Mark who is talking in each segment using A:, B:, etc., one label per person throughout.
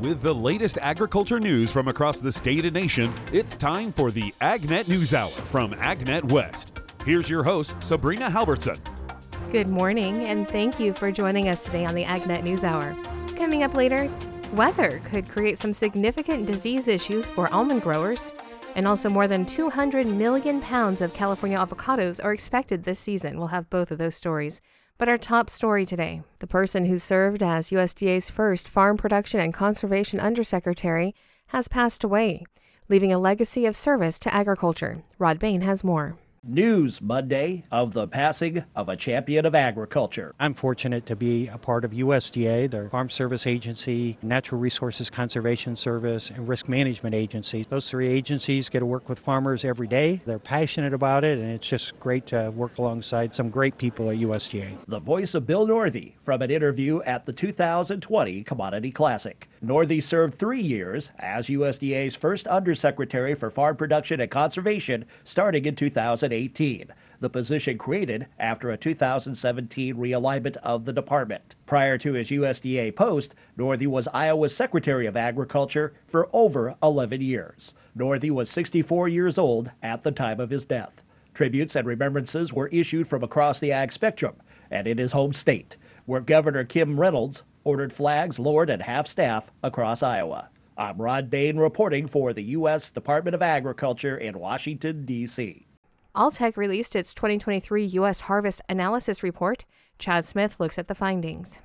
A: With the latest agriculture news from across the state and nation, it's time for the AgNet News Hour from AgNet West. Here's your host, Sabrina Halvorson.
B: Good morning, and thank you for joining us today on the AgNet News Hour. Coming up later, weather could create some significant disease issues for almond growers, and also more than 200 million pounds of California avocados are expected this season. We'll have both of those stories. But our top story today the person who served as USDA's first Farm Production and Conservation Undersecretary has passed away, leaving a legacy of service to agriculture. Rod Bain has more.
C: News Monday of the passing of a champion of agriculture.
D: I'm fortunate to be a part of USDA, the Farm Service Agency, Natural Resources Conservation Service, and Risk Management Agency. Those three agencies get to work with farmers every day. They're passionate about it, and it's just great to work alongside some great people at USDA.
C: The voice of Bill Northey from an interview at the 2020 Commodity Classic. Northey served three years as USDA's first Undersecretary for Farm Production and Conservation starting in 2018, the position created after a 2017 realignment of the department. Prior to his USDA post, Northey was Iowa's Secretary of Agriculture for over 11 years. Northey was 64 years old at the time of his death. Tributes and remembrances were issued from across the ag spectrum and in his home state, where Governor Kim Reynolds ordered flags lowered at half staff across Iowa. I'm Rod Bain reporting for the U.S. Department of Agriculture in Washington, D.C.
B: Alltech released its 2023 U.S. Harvest Analysis Report. Chad Smith looks at the findings.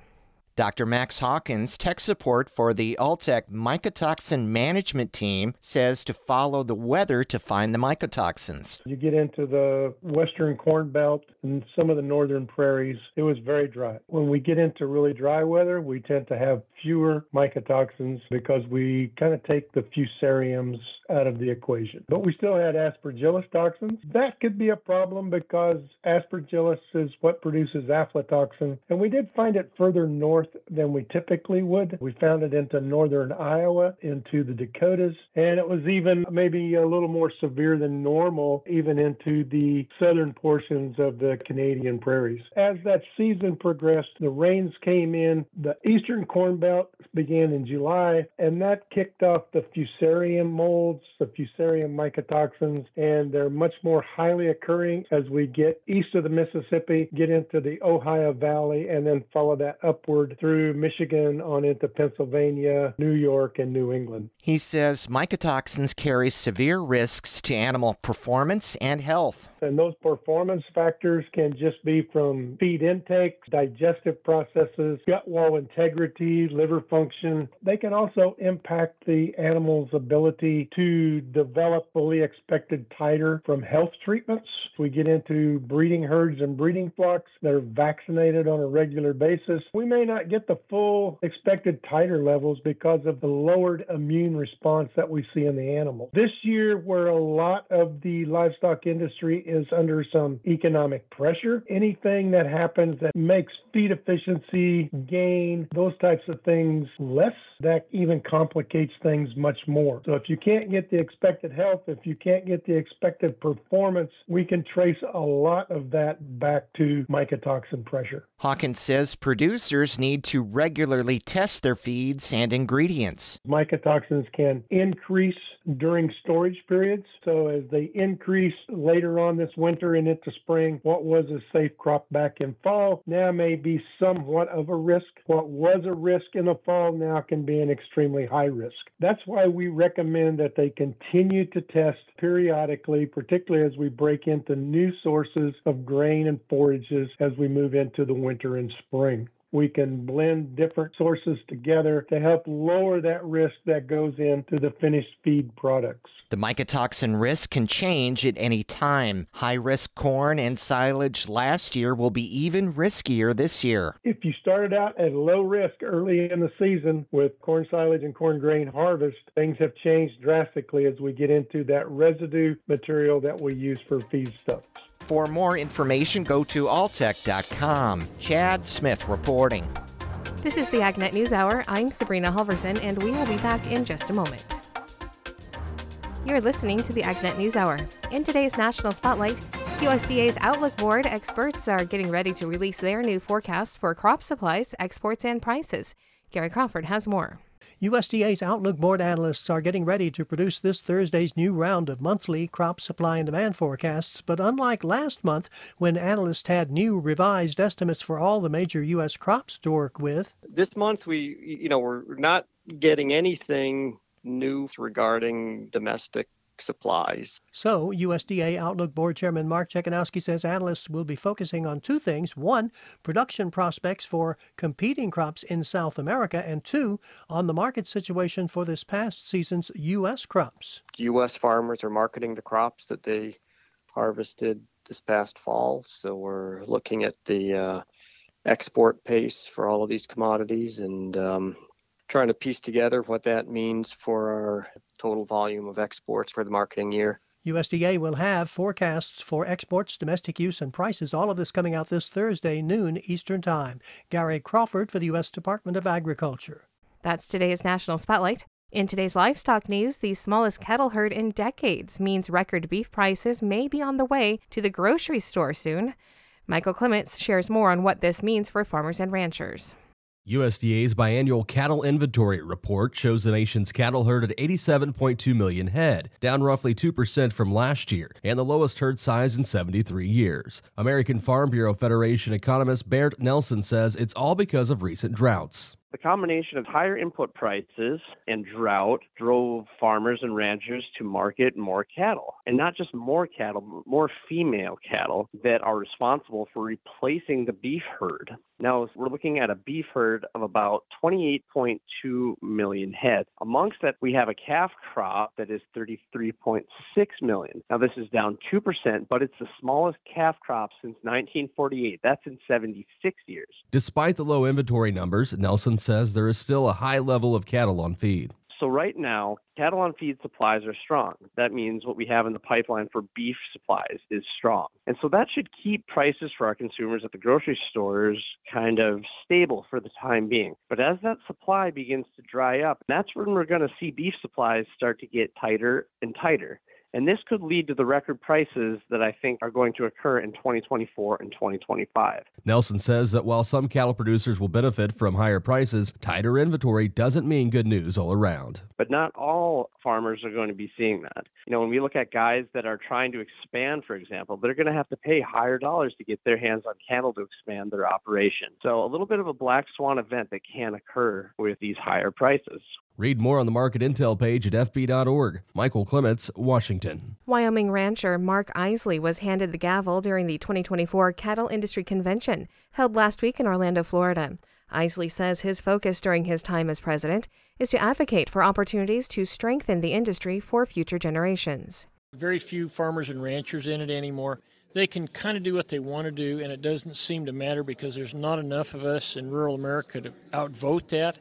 E: Dr. Max Hawkins, tech support for the Alltech mycotoxin management team, says to follow the weather to find the mycotoxins.
F: You get into the western corn belt and some of the northern prairies, it was very dry. When we get into really dry weather, we tend to have fewer mycotoxins because we kind of take the fusariums out of the equation. But we still had aspergillus toxins. That could be a problem because aspergillus is what produces aflatoxin, and we did find it further north than we typically would. We found it into northern Iowa, into the Dakotas, and it was even maybe a little more severe than normal, even into the southern portions of the Canadian prairies. As that season progressed, the rains came in, the eastern corn belt began in July, and that kicked off the fusarium molds, the fusarium mycotoxins, and they're much more highly occurring as we get east of the Mississippi, get into the Ohio Valley, and then follow that upward through Michigan on into Pennsylvania, New York, and New England.
E: He says mycotoxins carry severe risks to animal performance and health.
F: And those performance factors can just be from feed intake, digestive processes, gut wall integrity, liver function. They can also impact the animal's ability to develop fully expected titer from health treatments. If we get into breeding herds and breeding flocks that are vaccinated on a regular basis. We may not get the full expected titer levels because of the lowered immune response that we see in the animal. This year, where a lot of the livestock industry is under some economic pressure, anything that happens that makes feed efficiency, gain, those types of things less, that even complicates things much more. So if you can't get the expected health, if you can't get the expected performance, we can trace a lot of that back to mycotoxin pressure.
E: Hawkins says producers need to regularly test their feeds and ingredients.
F: Mycotoxins can increase during storage periods. So as they increase later on this winter and into spring, what was a safe crop back in fall now may be somewhat of a risk. What was a risk in the fall now can be an extremely high risk. That's why we recommend that they continue to test periodically, particularly as we break into new sources of grain and forages as we move into the winter and spring we can blend different sources together to help lower that risk that goes into the finished feed products.
E: The mycotoxin risk can change at any time. High risk corn and silage last year will be even riskier this year.
F: If you started out at low risk early in the season with corn silage and corn grain harvest, things have changed drastically as we get into that residue material that we use for feedstuffs.
E: For more information, go to alltech.com. Chad Smith reporting.
B: This is the AgNet News Hour. I'm Sabrina Halvorson, and we will be back in just a moment. You're listening to the AgNet News Hour. In today's National Spotlight, USDA's Outlook Board experts are getting ready to release their new forecasts for crop supplies, exports, and prices. Gary Crawford has more.
G: USDA's Outlook Board analysts are getting ready to produce this Thursday's new round of monthly crop supply and demand forecasts. But unlike last month, when analysts had new revised estimates for all the major U.S. crops to work with,
H: this month we, you know, we're not getting anything new regarding domestic supplies.
G: So, USDA Outlook Board Chairman Mark Jekanowski says analysts will be focusing on two things. One, production prospects for competing crops in South America, and two, on the market situation for this past season's U.S. crops.
H: U.S. farmers are marketing the crops that they harvested this past fall. So, we're looking at the uh, export pace for all of these commodities and um, trying to piece together what that means for our total volume of exports for the marketing year.
G: USDA will have forecasts for exports, domestic use, and prices. All of this coming out this Thursday, noon Eastern Time. Gary Crawford for the U.S. Department of Agriculture.
B: That's today's National Spotlight. In today's livestock news, the smallest cattle herd in decades means record beef prices may be on the way to the grocery store soon. Michael Clements shares more on what this means for farmers and ranchers.
I: USDA's biannual cattle inventory report shows the nation's cattle herd at 87.2 million head, down roughly 2% from last year, and the lowest herd size in 73 years. American Farm Bureau Federation economist Bernt Nelson says it's all because of recent droughts.
J: The combination of higher input prices and drought drove farmers and ranchers to market more cattle. And not just more cattle, more female cattle that are responsible for replacing the beef herd. Now, we're looking at a beef herd of about 28.2 million head. Amongst that, we have a calf crop that is 33.6 million. Now, this is down 2%, but it's the smallest calf crop since 1948. That's in 76 years.
I: Despite the low inventory numbers, Nelson says there is still a high level of cattle on feed.
J: So right now, cattle on feed supplies are strong. That means what we have in the pipeline for beef supplies is strong. And so that should keep prices for our consumers at the grocery stores kind of stable for the time being. But as that supply begins to dry up, that's when we're going to see beef supplies start to get tighter and tighter. And this could lead to the record prices that I think are going to occur in 2024 and 2025.
I: Nelson says that while some cattle producers will benefit from higher prices, tighter inventory doesn't mean good news all around.
J: But not all farmers are going to be seeing that. You know, when we look at guys that are trying to expand, for example, they're going to have to pay higher dollars to get their hands on cattle to expand their operation. So a little bit of a black swan event that can occur with these higher prices.
I: Read more on the market intel page at fb.org. Michael Clements, Washington.
B: Wyoming rancher Mark Eisele was handed the gavel during the 2024 Cattle Industry Convention held last week in Orlando, Florida. Eisele says his focus during his time as president is to advocate for opportunities to strengthen the industry for future generations.
K: Very few farmers and ranchers in it anymore. They can kind of do what they want to do, and it doesn't seem to matter because there's not enough of us in rural America to outvote that.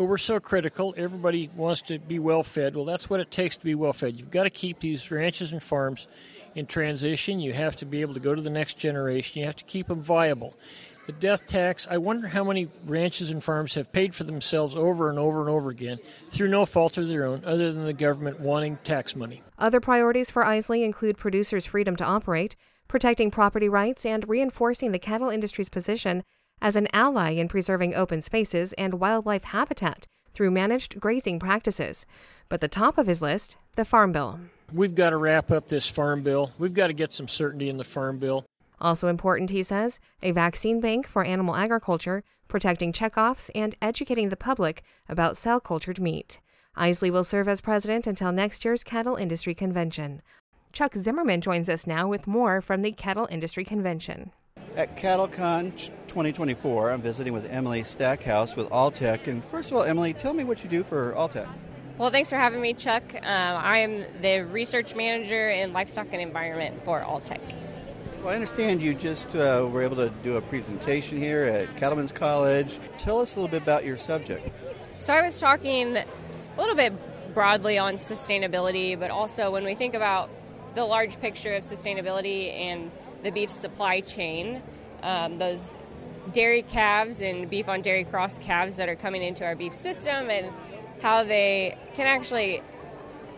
K: But we're so critical. Everybody wants to be well fed. Well, that's what it takes to be well fed. You've got to keep these ranches and farms in transition. You have to be able to go to the next generation. You have to keep them viable. The death tax, I wonder how many ranches and farms have paid for themselves over and over and over again through no fault of their own, other than the government wanting tax money.
B: Other priorities for Eisele include producers' freedom to operate, protecting property rights, and reinforcing the cattle industry's position as an ally in preserving open spaces and wildlife habitat through managed grazing practices. But the top of his list, the Farm Bill.
K: We've got to wrap up this Farm Bill. We've got to get some certainty in the Farm Bill.
B: Also important, he says, a vaccine bank for animal agriculture, protecting checkoffs, and educating the public about cell cultured meat. Eisele will serve as president until next year's Cattle Industry Convention. Chuck Zimmerman joins us now with more from the Cattle Industry Convention.
L: At CattleCon 2024, I'm visiting with Emily Stackhouse with Alltech. And first of all, Emily, tell me what you do for Alltech.
M: Well, thanks for having me, Chuck. Um, I am the research manager in livestock and environment for Alltech.
L: Well, I understand you just uh, were able to do a presentation here at Cattlemen's College. Tell us a little bit about your subject.
M: So, I was talking a little bit broadly on sustainability, but also when we think about the large picture of sustainability and the beef supply chain. Um, those dairy calves and beef on dairy cross calves that are coming into our beef system and how they can actually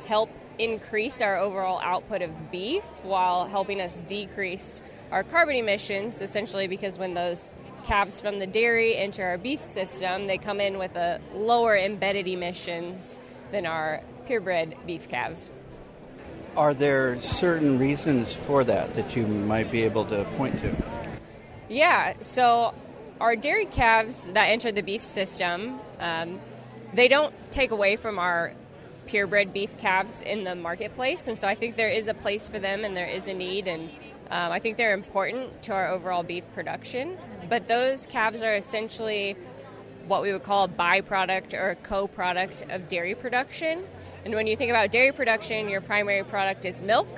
M: help increase our overall output of beef while helping us decrease our carbon emissions, essentially because when those calves from the dairy enter our beef system, they come in with a lower embedded emissions than our purebred beef calves.
L: Are there certain reasons for that that you might be able to point to?
M: Yeah, so our dairy calves that enter the beef system, um, they don't take away from our purebred beef calves in the marketplace, and so I think there is a place for them and there is a need, and um, I think they're important to our overall beef production. But those calves are essentially what we would call a byproduct or a co product of dairy production. And when you think about dairy production, your primary product is milk,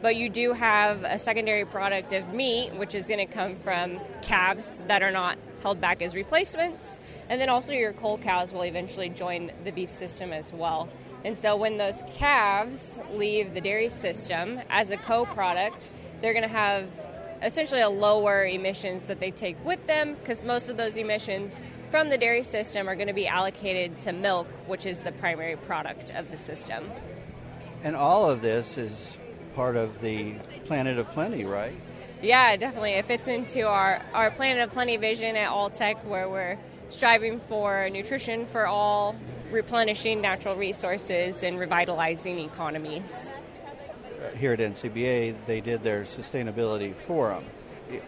M: but you do have a secondary product of meat, which is going to come from calves that are not held back as replacements. And then also your cull cows will eventually join the beef system as well. And so when those calves leave the dairy system as a co product, they're going to have essentially a lower emissions that they take with them because most of those emissions from the dairy system are going to be allocated to milk, which is the primary product of the system.
L: And all of this is part of the Planet of Plenty, right?
M: Yeah, definitely. It fits into our, our Planet of Plenty vision at Alltech, where we're striving for nutrition for all, replenishing natural resources, and revitalizing economies.
L: Here at NCBA, they did their sustainability forum,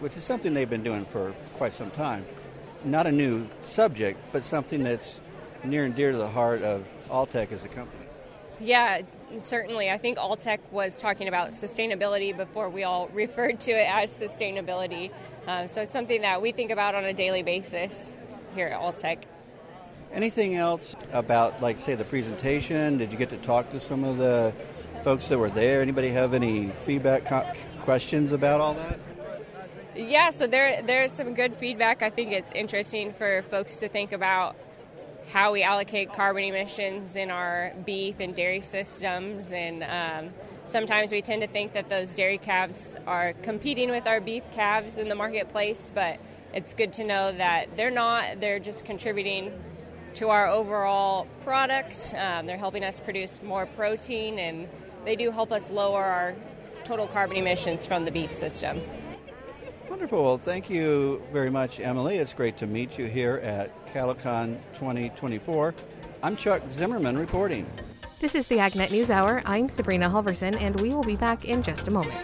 L: which is something they've been doing for quite some time. Not a new subject, but something that's near and dear to the heart of Alltech as a company.
M: Yeah, certainly. I think Alltech was talking about sustainability before we all referred to it as sustainability. Um, so it's something that we think about on a daily basis here at Alltech.
L: Anything else about, like, say, the presentation? Did you get to talk to some of the folks that were there? Anybody have any feedback, co- questions about all that?
M: Yeah, so there there's some good feedback. I think it's interesting for folks to think about how we allocate carbon emissions in our beef and dairy systems, and um, sometimes we tend to think that those dairy calves are competing with our beef calves in the marketplace, but it's good to know that they're not. They're just contributing to our overall product. Um, they're helping us produce more protein, and they do help us lower our total carbon emissions from the beef system.
L: Wonderful. Well, thank you very much, Emily. It's great to meet you here at CattleCon 2024. I'm Chuck Zimmerman reporting.
B: This is the AgNet News Hour. I'm Sabrina Halvorson, and we will be back in just a moment.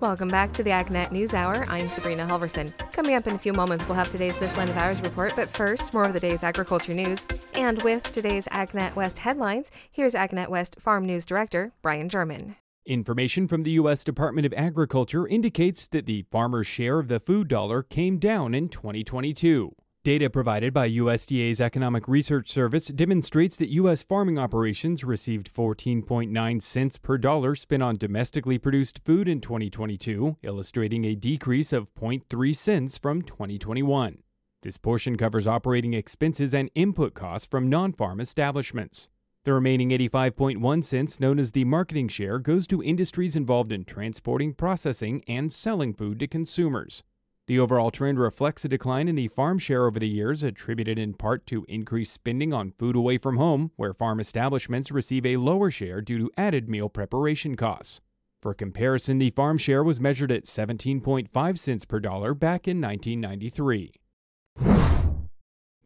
B: Welcome back to the AgNet News Hour. I'm Sabrina Halvorson. Coming up in a few moments, we'll have today's This Land of Ours report, but first, more of the day's agriculture news. And with today's AgNet West headlines, here's AgNet West Farm News Director Brian German.
N: Information from the U.S. Department of Agriculture indicates that the farmer's share of the food dollar came down in 2022. Data provided by USDA's Economic Research Service demonstrates that U.S. farming operations received 14.9 cents per dollar spent on domestically produced food in 2022, illustrating a decrease of 0.3 cents from 2021. This portion covers operating expenses and input costs from non farm establishments. The remaining 85.1 cents, known as the marketing share, goes to industries involved in transporting, processing, and selling food to consumers. The overall trend reflects a decline in the farm share over the years, attributed in part to increased spending on food away from home, where farm establishments receive a lower share due to added meal preparation costs. For comparison, the farm share was measured at 17.5 cents per dollar back in 1993.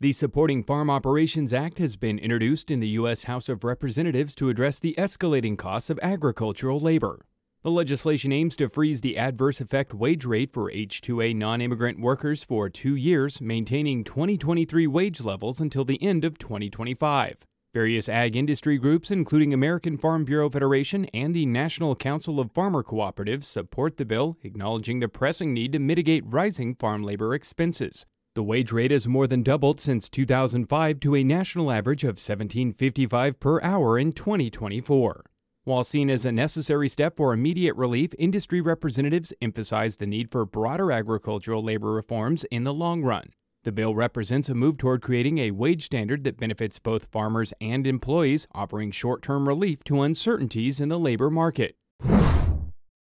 N: The Supporting Farm Operations Act has been introduced in the U.S. House of Representatives to address the escalating costs of agricultural labor. The legislation aims to freeze the adverse effect wage rate for H-2A non-immigrant workers for two years, maintaining 2023 wage levels until the end of 2025. Various ag industry groups, including American Farm Bureau Federation and the National Council of Farmer Cooperatives, support the bill, acknowledging the pressing need to mitigate rising farm labor expenses. The wage rate has more than doubled since 2005 to a national average of 17.55 per hour in 2024. While seen as a necessary step for immediate relief, industry representatives emphasize the need for broader agricultural labor reforms in the long run. The bill represents a move toward creating a wage standard that benefits both farmers and employees, offering short term relief to uncertainties in the labor market.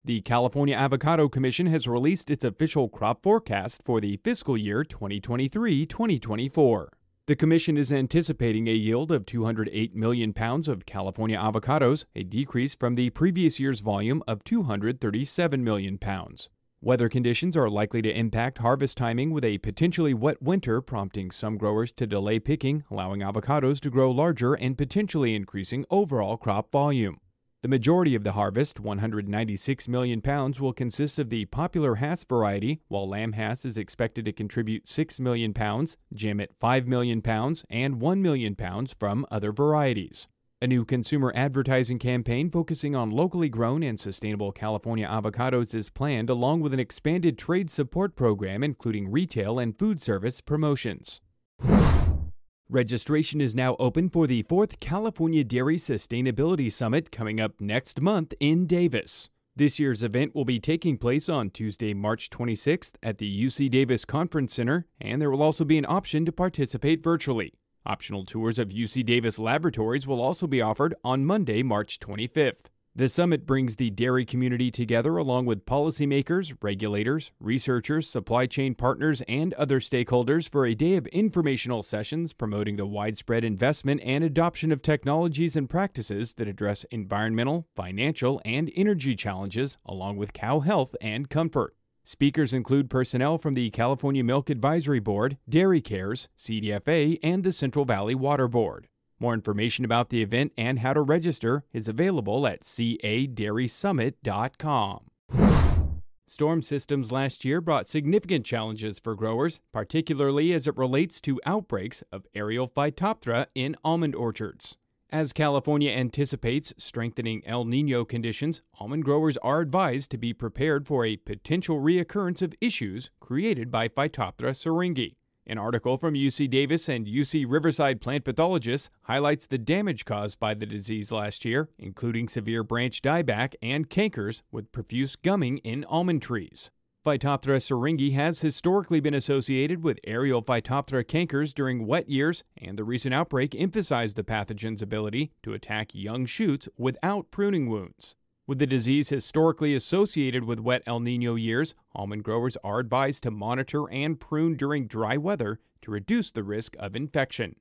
N: The California Avocado Commission has released its official crop forecast for the fiscal year 2023 2024. The Commission is anticipating a yield of 208 million pounds of California avocados, a decrease from the previous year's volume of 237 million pounds. Weather conditions are likely to impact harvest timing with a potentially wet winter, prompting some growers to delay picking, allowing avocados to grow larger and potentially increasing overall crop volume. The majority of the harvest, 196 million pounds, will consist of the popular Hass variety, while Lamb Hass is expected to contribute 6 million pounds, GEM at 5 million pounds, and 1 million pounds from other varieties. A new consumer advertising campaign focusing on locally grown and sustainable California avocados is planned, along with an expanded trade support program including retail and food service promotions. Registration is now open for the fourth California Dairy Sustainability Summit coming up next month in Davis. This year's event will be taking place on Tuesday, March 26th at the UC Davis Conference Center, and there will also be an option to participate virtually. Optional tours of UC Davis laboratories will also be offered on Monday, March 25th. The summit brings the dairy community together along with policymakers, regulators, researchers, supply chain partners, and other stakeholders for a day of informational sessions promoting the widespread investment and adoption of technologies and practices that address environmental, financial, and energy challenges, along with cow health and comfort. Speakers include personnel from the California Milk Advisory Board, Dairy Cares, CDFA, and the Central Valley Water Board. More information about the event and how to register is available at cadairysummit.com. Storm systems last year brought significant challenges for growers, particularly as it relates to outbreaks of aerial phytophthora in almond orchards. As California anticipates strengthening El Nino conditions, almond growers are advised to be prepared for a potential reoccurrence of issues created by Phytophthora syringae. An article from UC Davis and UC Riverside plant pathologists highlights the damage caused by the disease last year, including severe branch dieback and cankers with profuse gumming in almond trees. Phytophthora syringae has historically been associated with aerial Phytophthora cankers during wet years, and the recent outbreak emphasized the pathogen's ability to attack young shoots without pruning wounds. With the disease historically associated with wet El Nino years, almond growers are advised to monitor and prune during dry weather to reduce the risk of infection.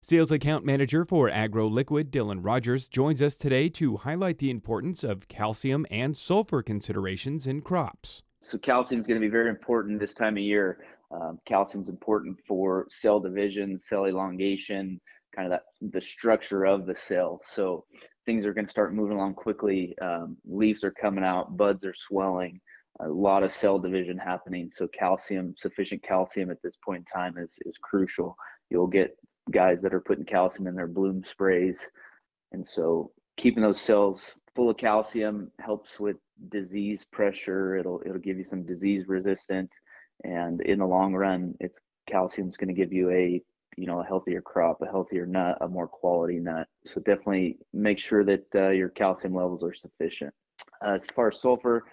N: Sales account manager for AgroLiquid, Dylan Rogers, joins us today to highlight the importance of calcium and sulfur considerations in crops.
O: So, calcium is going to be very important this time of year. Um, calcium is important for cell division, cell elongation, kind of that the structure of the cell. So, things are going to start moving along quickly. Um, leaves are coming out, buds are swelling, a lot of cell division happening. So calcium, sufficient calcium at this point in time is, is crucial. You'll get guys that are putting calcium in their bloom sprays. And so keeping those cells full of calcium helps with disease pressure. It'll, it'll give you some disease resistance. And in the long run, it's calcium is going to give you a you know a healthier crop a healthier nut a more quality nut. So definitely make sure that uh, your calcium levels are sufficient. Uh, as far as sulfur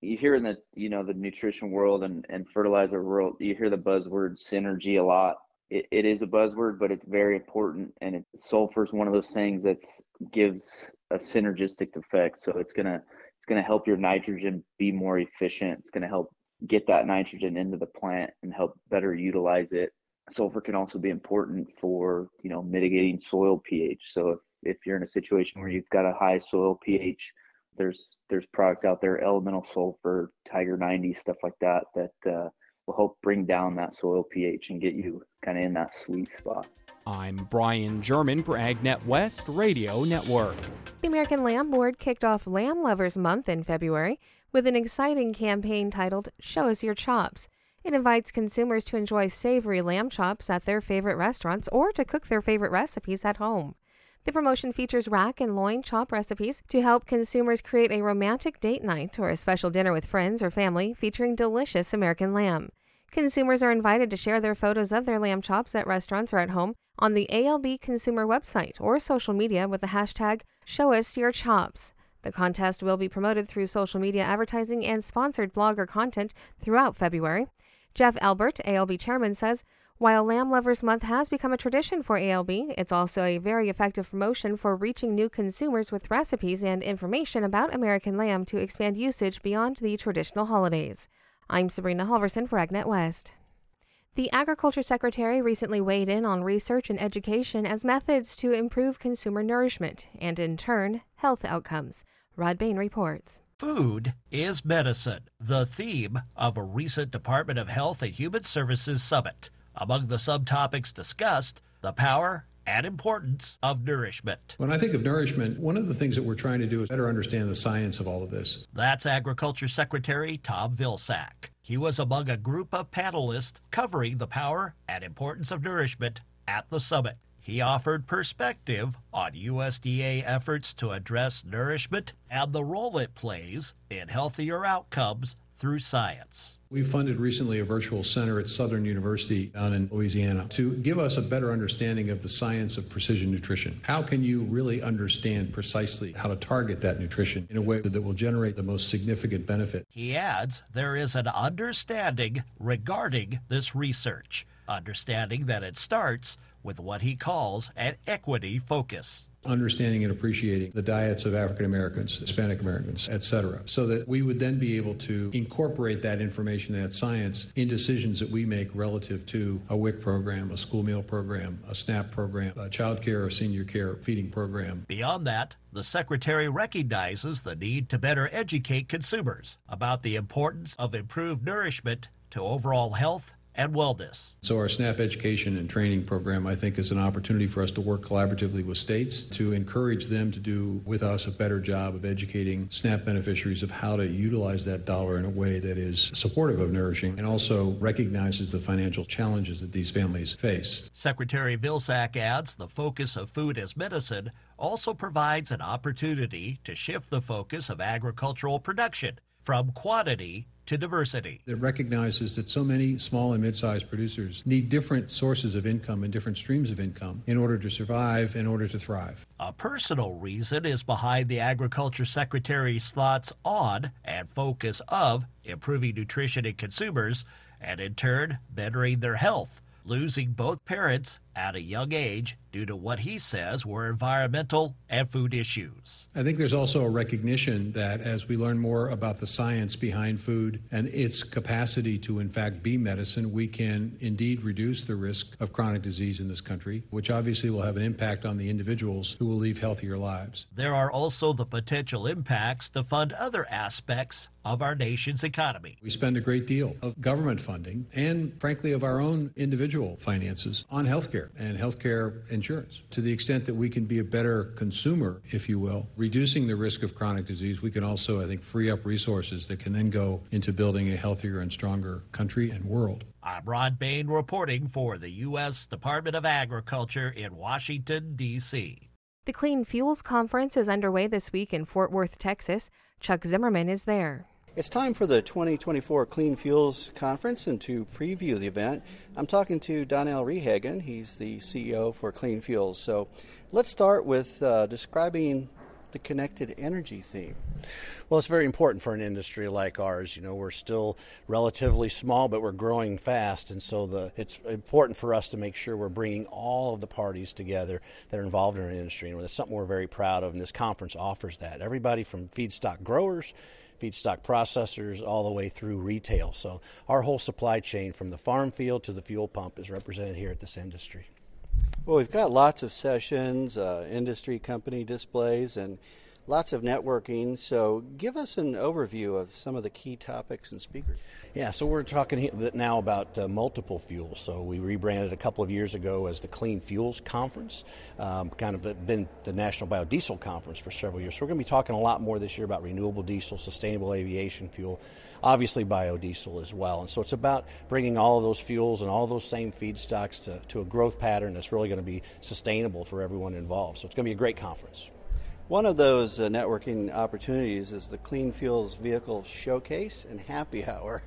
O: you hear in the you know the nutrition world and, and fertilizer world you hear the buzzword synergy a lot. It, it is a buzzword but it's very important and it, sulfur is one of those things that gives a synergistic effect. So it's gonna it's gonna help your nitrogen be more efficient. It's gonna help get that nitrogen into the plant and help better utilize it sulfur can also be important for you know mitigating soil pH. So if, if you're in a situation where you've got a high soil pH, there's there's products out there, elemental sulfur, Tiger 90, stuff like that, that uh, will help bring down that soil pH and get you kind of in that sweet spot.
N: I'm Brian German for AgNet West Radio Network.
B: The American Lamb Board kicked off Lamb Lovers Month in February with an exciting campaign titled Show Us Your Chops. It invites consumers to enjoy savory lamb chops at their favorite restaurants or to cook their favorite recipes at home. The promotion features rack and loin chop recipes to help consumers create a romantic date night or a special dinner with friends or family featuring delicious American lamb. Consumers are invited to share their photos of their lamb chops at restaurants or at home on the ALB consumer website or social media with the hashtag ShowUsYourChops. The contest will be promoted through social media advertising and sponsored blogger content throughout February. Jeff Albert, ALB chairman, says while Lamb Lovers Month has become a tradition for ALB, it's also a very effective promotion for reaching new consumers with recipes and information about American lamb to expand usage beyond the traditional holidays. I'm Sabrina Halvorson for AgNet West. The Agriculture Secretary recently weighed in on research and education as methods to improve consumer nourishment and, in turn, health outcomes. Rod Bain reports.
C: Food is medicine, the theme of a recent Department of Health and Human Services summit. Among the subtopics discussed, the power and importance of nourishment.
P: When I think of nourishment, one of the things that we're trying to do is better understand the science of all of this.
C: That's Agriculture Secretary Tom Vilsack. He was among a group of panelists covering the power and importance of nourishment at the summit. He offered perspective on USDA efforts to address nourishment and the role it plays in healthier outcomes through science.
P: We funded recently a virtual center at Southern University down in Louisiana to give us a better understanding of the science of precision nutrition. How can you really understand precisely how to target that nutrition in a way that will generate the most significant benefit?
C: He adds there is an understanding regarding this research, understanding that it starts with what he calls an equity focus
P: understanding and appreciating the diets of African Americans, Hispanic Americans, etc., so that we would then be able to incorporate that information, that science, in decisions that we make relative to a WIC program, a school meal program, a SNAP program, a child care or senior care feeding program.
C: Beyond that, the Secretary recognizes the need to better educate consumers about the importance of improved nourishment to overall health and wellness.
P: So, our SNAP education and training program, I think, is an opportunity for us to work collaboratively with states to encourage them to do with us a better job of educating SNAP beneficiaries of how to utilize that dollar in a way that is supportive of nourishing and also recognizes the financial challenges that these families face.
C: Secretary Vilsack adds the focus of food as medicine also provides an opportunity to shift the focus of agricultural production from quantity to diversity.
P: It recognizes that so many small and mid-sized producers need different sources of income and different streams of income in order to survive, in order to thrive.
C: A personal reason is behind the Agriculture Secretary's thoughts on and focus of improving nutrition in consumers and in turn bettering their health losing both parents at a young age due to what he says were environmental and food issues.
P: I think there's also a recognition that as we learn more about the science behind food and its capacity to, in fact, be medicine, we can indeed reduce the risk of chronic disease in this country, which obviously will have an impact on the individuals who will lead healthier lives.
C: There are also the potential impacts to fund other aspects of our nation's economy.
P: We spend a great deal of government funding and, frankly, of our own individual finances on healthcare and healthcare insurance. To the extent that we can be a better consumer, if you will, reducing the risk of chronic disease, we can also, I think, free up resources that can then go into building a healthier and stronger country and world.
C: I'm Rod Bain reporting for the U.S. Department of Agriculture in Washington, D.C.
B: The Clean Fuels Conference is underway this week in Fort Worth, Texas. Chuck Zimmerman is there.
L: It's time for the 2024 Clean Fuels Conference, and to preview the event, I'm talking to Donnell Rehagen. He's the CEO for Clean Fuels. So let's start with uh, describing the connected energy theme.
Q: Well, it's very important for an industry like ours. You know, we're still relatively small, but we're growing fast, and so the it's important for us to make sure we're bringing all of the parties together that are involved in our industry, and it's something we're very proud of. And this conference offers that. Everybody from feedstock growers feedstock processors all the way through retail. So our whole supply chain from the farm field to the fuel pump is represented here at this industry.
L: Well, we've got lots of sessions, uh, industry company displays, and lots of networking. So, give us an overview of some of the key topics and speakers.
Q: Yeah, so we're talking now about uh, multiple fuels. So, we rebranded a couple of years ago as the Clean Fuels Conference, um, kind of been the National Biodiesel Conference for several years. So, we're going to be talking a lot more this year about renewable diesel, sustainable aviation fuel, obviously biodiesel as well. And so, it's about bringing all of those fuels and all those same feedstocks to, to a growth pattern that's really going to be sustainable for everyone involved. So, it's going to be a great conference.
L: One of those uh, networking opportunities is the Clean Fuels Vehicle Showcase and Happy Hour.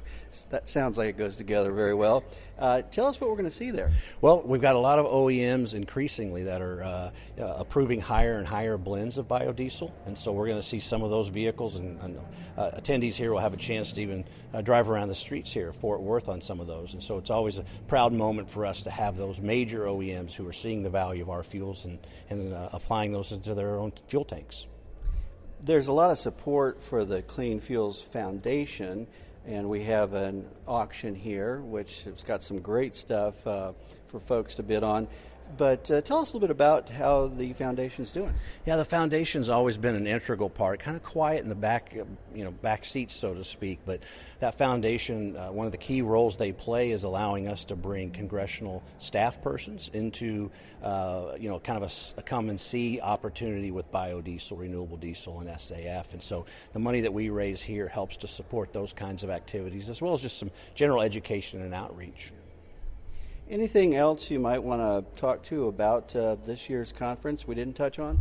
L: That sounds like it goes together very well. Uh, tell us what we're going to see there.
Q: Well, we've got a lot of OEMs increasingly that are uh, uh, approving higher and higher blends of biodiesel, and so we're going to see some of those vehicles, and, and uh, attendees here will have a chance to even uh, drive around the streets here, Fort Worth, on some of those. And so it's always a proud moment for us to have those major OEMs who are seeing the value of our fuels and, and applying those into their own fuel tanks.
L: There's a lot of support for the Clean Fuels Foundation, and we have an auction here, which has got some great stuff uh, for folks to bid on. But uh, tell us a little bit about how the foundation's doing.
Q: Yeah, the foundation's always been an integral part, kind of quiet in the back, you know, back seats, so to speak. But that foundation, uh, one of the key roles they play is allowing us to bring congressional staff persons into, uh, you know, kind of a, a come and see opportunity with biodiesel, renewable diesel, and SAF. And so the money that we raise here helps to support those kinds of activities, as well as just some general education and outreach.
L: Anything else you might want to talk to about uh, this year's conference we didn't touch on?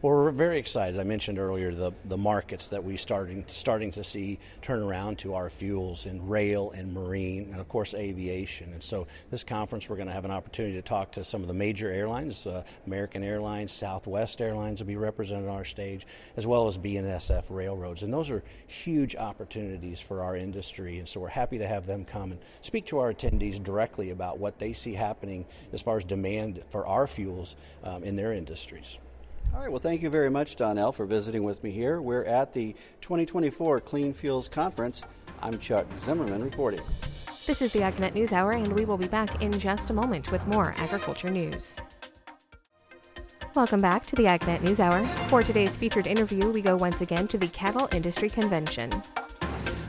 Q: Well, we're very excited. I mentioned earlier the, the markets that we starting starting to see turn around to our fuels in rail and marine, and of course aviation. And so, this conference we're going to have an opportunity to talk to some of the major airlines. Uh, American Airlines, Southwest Airlines will be represented on our stage, as well as BNSF railroads. And those are huge opportunities for our industry. And so, we're happy to have them come and speak to our attendees directly about what they see happening as far as demand for our fuels um, in their industries.
L: All right, well, thank you very much, Donnell, for visiting with me here. We're at the 2024 Clean Fuels Conference. I'm Chuck Zimmerman reporting.
B: This is the AgNet News Hour, and we will be back in just a moment with more agriculture news. Welcome back to the AgNet News Hour. For today's featured interview, we go once again to the Cattle Industry Convention.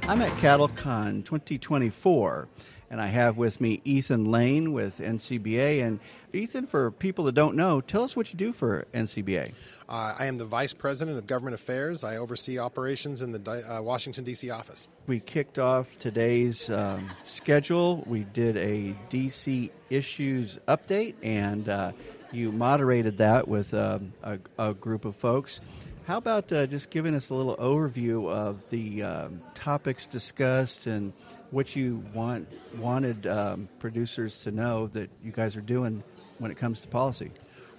L: I'm at CattleCon 2024 and I have with me Ethan Lane with NCBA. And Ethan, for people that don't know, tell us what you do for NCBA.
R: Uh, I am the Vice President of Government Affairs. I oversee operations in the uh, Washington, D.C. office.
L: We kicked off today's um, schedule. We did a D.C. issues update, and uh, you moderated that with um, a, a, group of folks. How about uh, just giving us a little overview of the um, topics discussed and what you want wanted um, producers to know that you guys are doing when it comes to policy?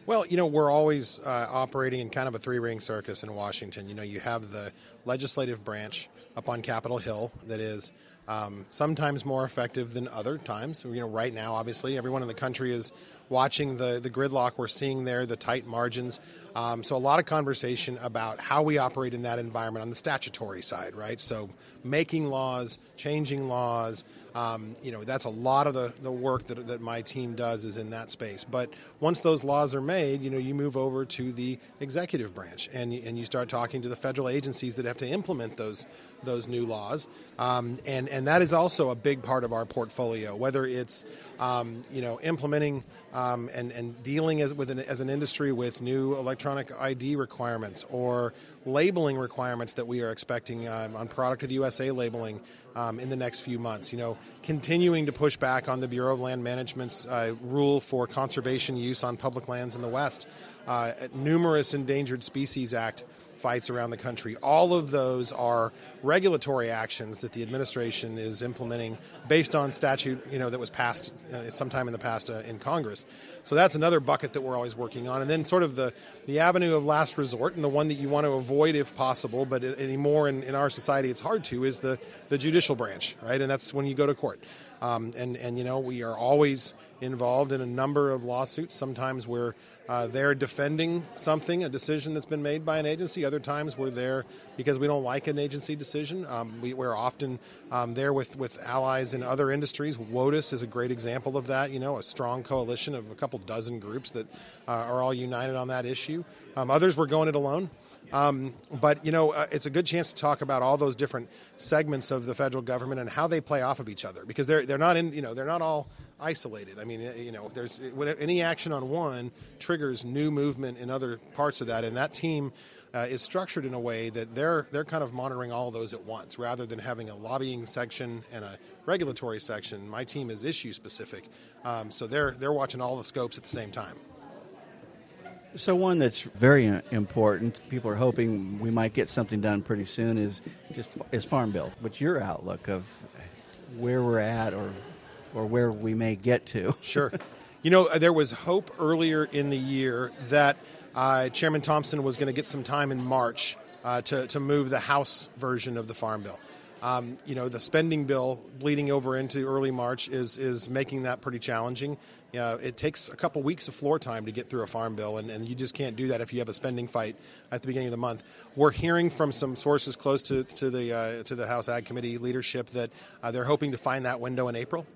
R: Well, you know, we're always uh, operating in kind of a three ring circus in Washington. You know, you have the legislative branch up on Capitol Hill that is um, sometimes more effective than other times. You know, right now, obviously, everyone in the country is watching the, the gridlock we're seeing there, the tight margins. Um, so, a lot of conversation about how we operate in that environment on the statutory side, right? So, making laws, changing laws, um, you know, that's a lot of the, the work that, that my team does is in that space. But once those laws are made, you know, you move over to the executive branch and, and you start talking to the federal agencies that have to implement those those new laws. Um, and, and that is also a big part of our portfolio, whether it's, um, you know, implementing um, and, and dealing as, with an, as an industry with new electronic ID requirements or labeling requirements that we are expecting um, on product of the USA labeling um, in the next few months. You know, continuing to push back on the Bureau of Land Management's uh, rule for conservation use on public lands in the West. Uh, numerous Endangered Species Act fights around the country. All of those are regulatory actions that the administration is implementing based on statute, you know, that was passed uh, sometime in the past uh, in Congress. So that's another bucket that we're always working on. And then sort of the, the avenue of last resort and the one that you want to avoid if possible, but anymore in, in our society it's hard to, is the, the judicial branch, right? And that's when you go to court. Um, and, and, you know, we are always involved in a number of lawsuits. Sometimes we're uh, there defending something, a decision that's been made by an agency. Other times we're there because we don't like an agency decision. Um, we, are often um, there with, with allies in other industries. WOTUS is a great example of that, you know, a strong coalition of a couple dozen groups that uh, are all united on that issue. Um, others we're going it alone. Um, but you know, uh, it's a good chance to talk about all those different segments of the federal government and how they play off of each other because they're they're not in you know they're not all isolated. I mean, you know, there's any action on one triggers new movement in other parts of that, and that team. Uh, is structured in a way that they're they're kind of monitoring all of those at once, rather than having a lobbying section and a regulatory section. My team is issue specific, um, so they're they're watching all the scopes at the same time.
L: So one that's very important, people are hoping we might get something done pretty soon, is just is Farm Bill. What's your outlook of where we're at, or or where we may get to?
R: Sure. You know, there was hope earlier in the year that uh, Chairman Thompson was going to get some time in March uh, to to move the House version of the Farm Bill. Um, you know, the spending bill bleeding over into early March is is making that pretty challenging. Uh, it takes a couple weeks of floor time to get through a farm bill, and, and you just can't do that if you have a spending fight at the beginning of the month. We're hearing from some sources close to, to the uh, to the House Ag Committee leadership that uh, they're hoping to find that window in April.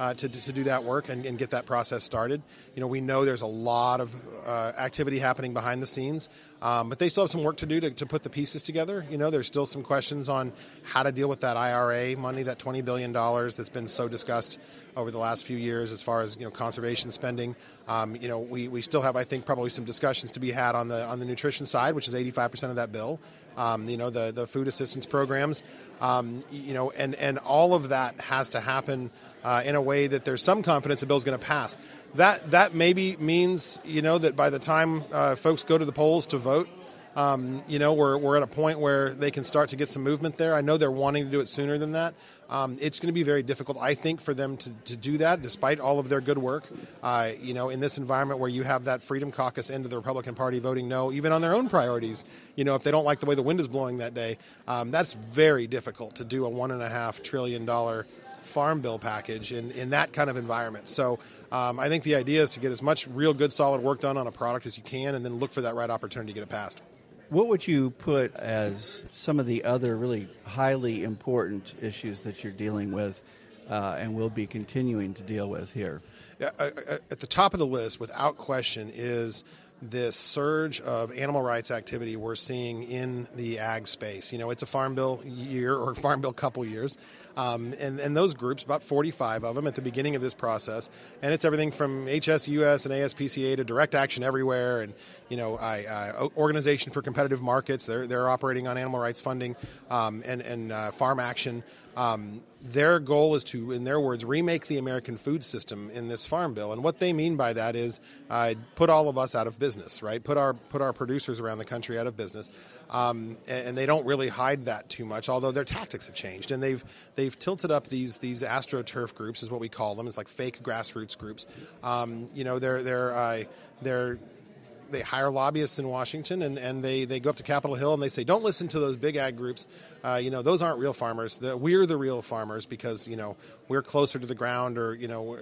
R: Uh, to, to do that work and, and, get that process started. You know, we know there's a lot of uh, activity happening behind the scenes, um, but they still have some work to do to, to, put the pieces together. You know, there's still some questions on how to deal with that IRA money, that $20 billion that's been so discussed over the last few years as far as you know conservation spending. Um, you know, we, we still have, I think, probably some discussions to be had on the on the nutrition side, which is 85% of that bill. Um, you know, the the food assistance programs. Um, you know, and and all of that has to happen uh, in a way that there's some confidence the bill's going to pass. That that maybe means you know that by the time uh, folks go to the polls to vote, um, you know we're we're at a point where they can start to get some movement there. I know they're wanting to do it sooner than that. Um, it's going to be very difficult, I think, for them to, to do that, despite all of their good work. Uh, you know, in this environment where you have that Freedom Caucus end of the Republican Party voting no, even on their own priorities. You know, if they don't like the way the wind is blowing that day, um, that's very difficult to do a one and a half trillion dollar farm bill package in, in that kind of environment. So um, I think the idea is to get as much real good solid work done on a product as you can and then look for that right opportunity to get it passed.
L: What would you put as some of the other really highly important issues that you're dealing with uh, and will be continuing to deal with here?
R: Yeah, at the top of the list, without question, is this surge of animal rights activity we're seeing in the ag space. You know, it's a farm bill year or farm bill couple years, um, and and those groups, about 45 of them at the beginning of this process, and it's everything from HSUS and ASPCA to Direct Action Everywhere, and you know, I, uh, Organization for Competitive Markets. They're they're operating on animal rights funding, um, and and uh, Farm Action. Um, their goal is to, in their words, remake the American food system in this farm bill. And what they mean by that is uh, put all of us out of business, right? Put our put our producers around the country out of business. Um, and, and, they don't really hide that too much, although their tactics have changed. And they've they've tilted up these these astroturf groups, is what we call them. It's like fake grassroots groups. Um, you know, they're they're uh, they're they hire lobbyists in Washington and, and they, they go up to Capitol Hill and they say, don't listen to those big ag groups. Uh, you know, those aren't real farmers. The, we're the real farmers because, you know, we're closer to the ground or, you know,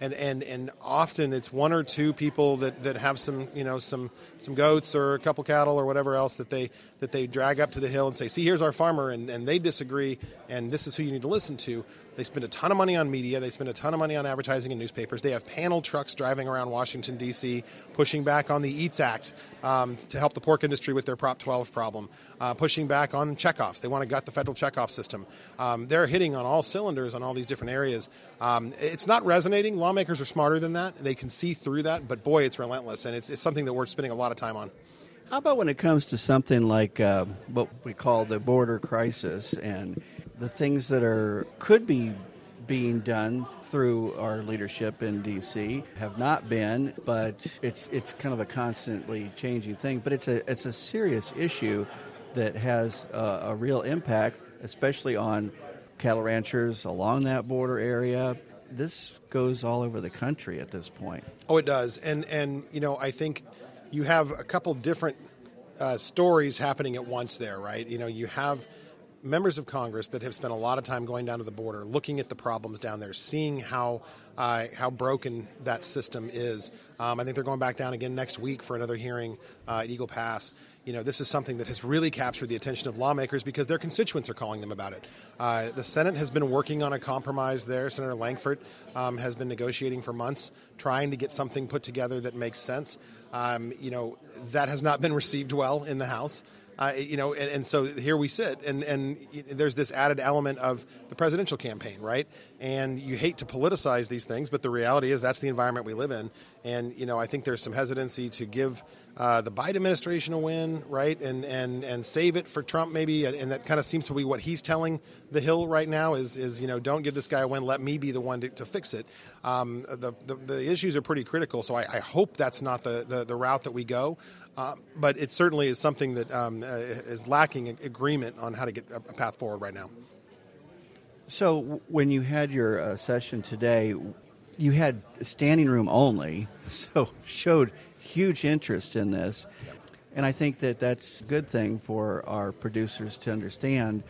R: and, and, and often it's one or two people that, that have some, you know, some, some goats or a couple cattle or whatever else that they, that they drag up to the hill and say, see, here's our farmer. And, and they disagree and this is who you need to listen to. They spend a ton of money on media. They spend a ton of money on advertising and newspapers. They have panel trucks driving around Washington, D.C., pushing back on the EATS Act um, to help the pork industry with their Prop 12 problem, uh, pushing back on checkoffs. They want to gut the federal checkoff system. Um, they're hitting on all cylinders on all these different areas. Um, it's not resonating. Lawmakers are smarter than that. They can see through that, but boy, it's relentless, and it's, it's something that we're spending a lot of time on.
L: How about when it comes to something like uh, what we call the border crisis and the things that are could be being done through our leadership in DC have not been, but it's it's kind of a constantly changing thing. But it's a it's a serious issue that has a, a real impact, especially on cattle ranchers along that border area. This goes all over the country at this point.
R: Oh, it does, and and you know I think you have a couple different uh, stories happening at once there, right? You know, you have members of Congress that have spent a lot of time going down to the border, looking at the problems down there, seeing how uh, how broken that system is. Um, I think they're going back down again next week for another hearing uh, at Eagle Pass. You know, this is something that has really captured the attention of lawmakers because their constituents are calling them about it. Uh, the Senate has been working on a compromise there. Senator Lankford um, has been negotiating for months, trying to get something put together that makes sense. Um, you know, that has not been received well in the House. Uh, you know, and, and, so here we sit, and, and there's this added element of the presidential campaign, right? And you hate to politicize these things, but the reality is that's the environment we live in. And you know, I think there's some hesitancy to give uh, the Biden administration a win, right? And and and save it for Trump, maybe. And that kind of seems to be what he's telling the Hill right now is is you know, don't give this guy a win. Let me be the one to, to fix it. Um, the, the, the issues are pretty critical, so I, I hope that's not the, the, the route that we go. Uh, but it certainly is something that um, uh, is lacking agreement on how to get a path forward right now.
L: So, when you had your uh, session today, you had standing room only, so showed huge interest in this. And I think that that's a good thing for our producers to understand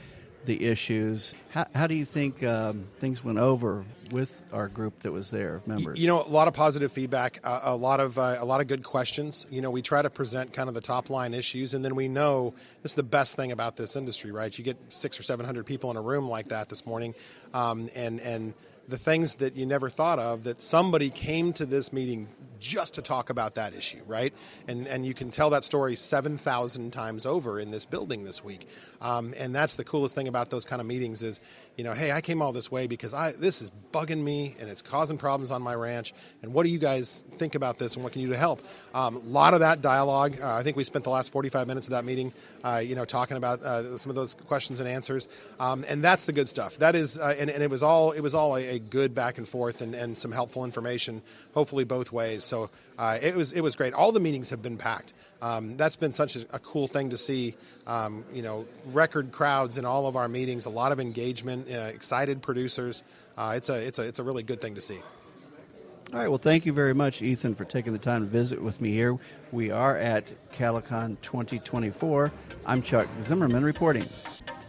L: the issues. How, how do you think um, things went over with our group that was there, members?
R: You know, a lot of positive feedback, uh, a lot of uh, a lot of good questions. You know, we try to present kind of the top line issues, and then we know this is the best thing about this industry, right? You get six or seven hundred people in a room like that this morning, um, and and the things that you never thought of that somebody came to this meeting just to talk about that issue, right? And and you can tell that story seven thousand times over in this building this week, um, and that's the coolest thing about those kind of meetings is, you know, hey, I came all this way because I this is bugging me and it's causing problems on my ranch, and what do you guys think about this and what can you do to help? A um, lot of that dialogue. Uh, I think we spent the last forty five minutes of that meeting, uh, you know, talking about uh, some of those questions and answers, um, and that's the good stuff. That is, uh, and, and, it was all it was all a, a good back and forth and, and some helpful information, hopefully both ways. So uh, it was it was great. All the meetings have been packed. Um, that's been such a, a, cool thing to see. Um, you know, record crowds in all of our meetings, a lot of engagement, uh, excited producers. Uh, it's a it's a it's a really good thing to see.
L: All right. Well, thank you very much, Ethan, for taking the time to visit with me here. We are at CattleCon 2024. I'm Chuck Zimmerman reporting.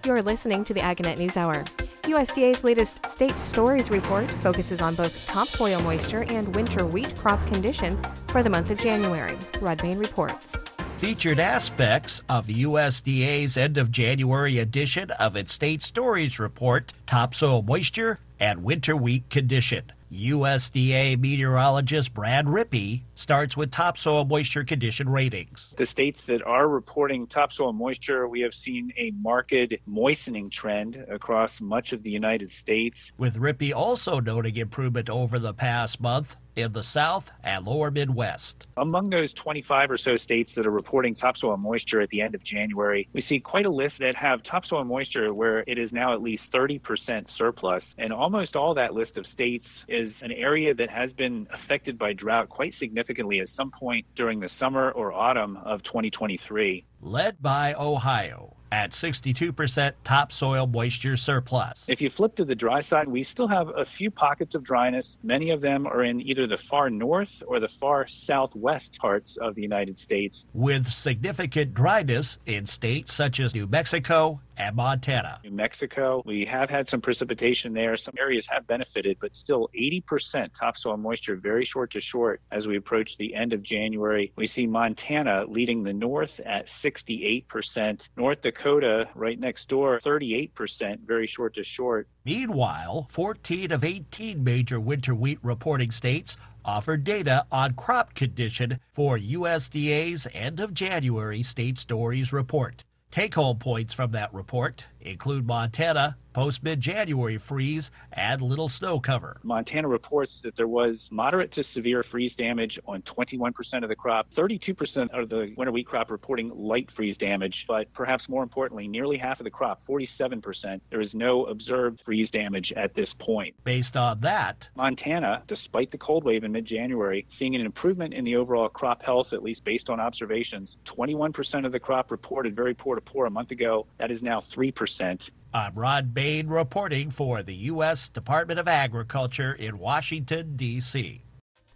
B: You're listening to the AgNet News Hour. USDA's latest State Stories report focuses on both topsoil moisture and winter wheat crop condition for the month of January. Rod Bain reports.
C: Featured aspects of USDA's end of January edition of its State Stories report topsoil moisture and winter wheat condition. USDA meteorologist Brad Rippey starts with topsoil moisture condition ratings.
S: The states that are reporting topsoil moisture, we have seen a marked moistening trend across much of the United States.
C: With Rippey also noting improvement over the past month in the South and lower Midwest.
S: Among those 25 or so states that are reporting topsoil moisture at the end of January, we see quite a list that have topsoil moisture where it is now at least 30% surplus. And almost all that list of states is an area that has been affected by drought quite significantly at some point during the summer or autumn of 2023.
C: Led by Ohio at 62% topsoil moisture surplus.
S: If you flip to the dry side, we still have a few pockets of dryness. Many of them are in either the far north or the far southwest parts of the United States.
C: With significant dryness in states such as New Mexico and Montana.
S: New Mexico, we have had some precipitation there. Some areas have benefited, but still 80% topsoil moisture, very short to short as we approach the end of January. We see Montana leading the north at 68%, North Dakota right next door, 38%, very short to short.
C: Meanwhile, 14 of 18 major winter wheat reporting states offered data on crop condition for USDA's end of January State Stories report. Take home points from that report include Montana, post mid January freeze, and little snow cover.
S: Montana reports that there was moderate to severe freeze damage on 21% of the crop, 32% of the winter wheat crop reporting light freeze damage, but perhaps more importantly, nearly half of the crop, 47%, there is no observed freeze damage at this point.
C: Based on that,
S: Montana, despite the cold wave in mid January, seeing an improvement in the overall crop health, at least based on observations. 21% of the crop reported very poor to poor a month ago. That is now 3%.
C: I'm Rod Bain reporting for the U.S. Department of Agriculture in Washington, D.C.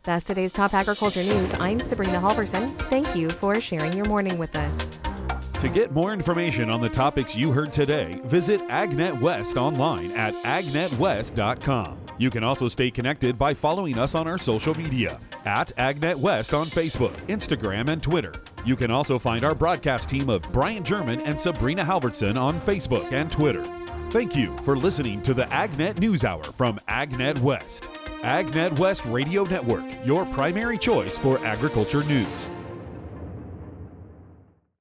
B: That's today's top agriculture news. I'm Sabrina Halvorson. Thank you for sharing your morning with us.
A: To get more information on the topics you heard today, visit AgNet West online at agnetwest.com. You can also stay connected by following us on our social media at AgNet West on Facebook, Instagram, and Twitter. You can also find our broadcast team of Brian German and Sabrina Halvorson on Facebook and Twitter. Thank you for listening to the AgNet News Hour from AgNet West. AgNet West Radio Network, your primary choice for agriculture news.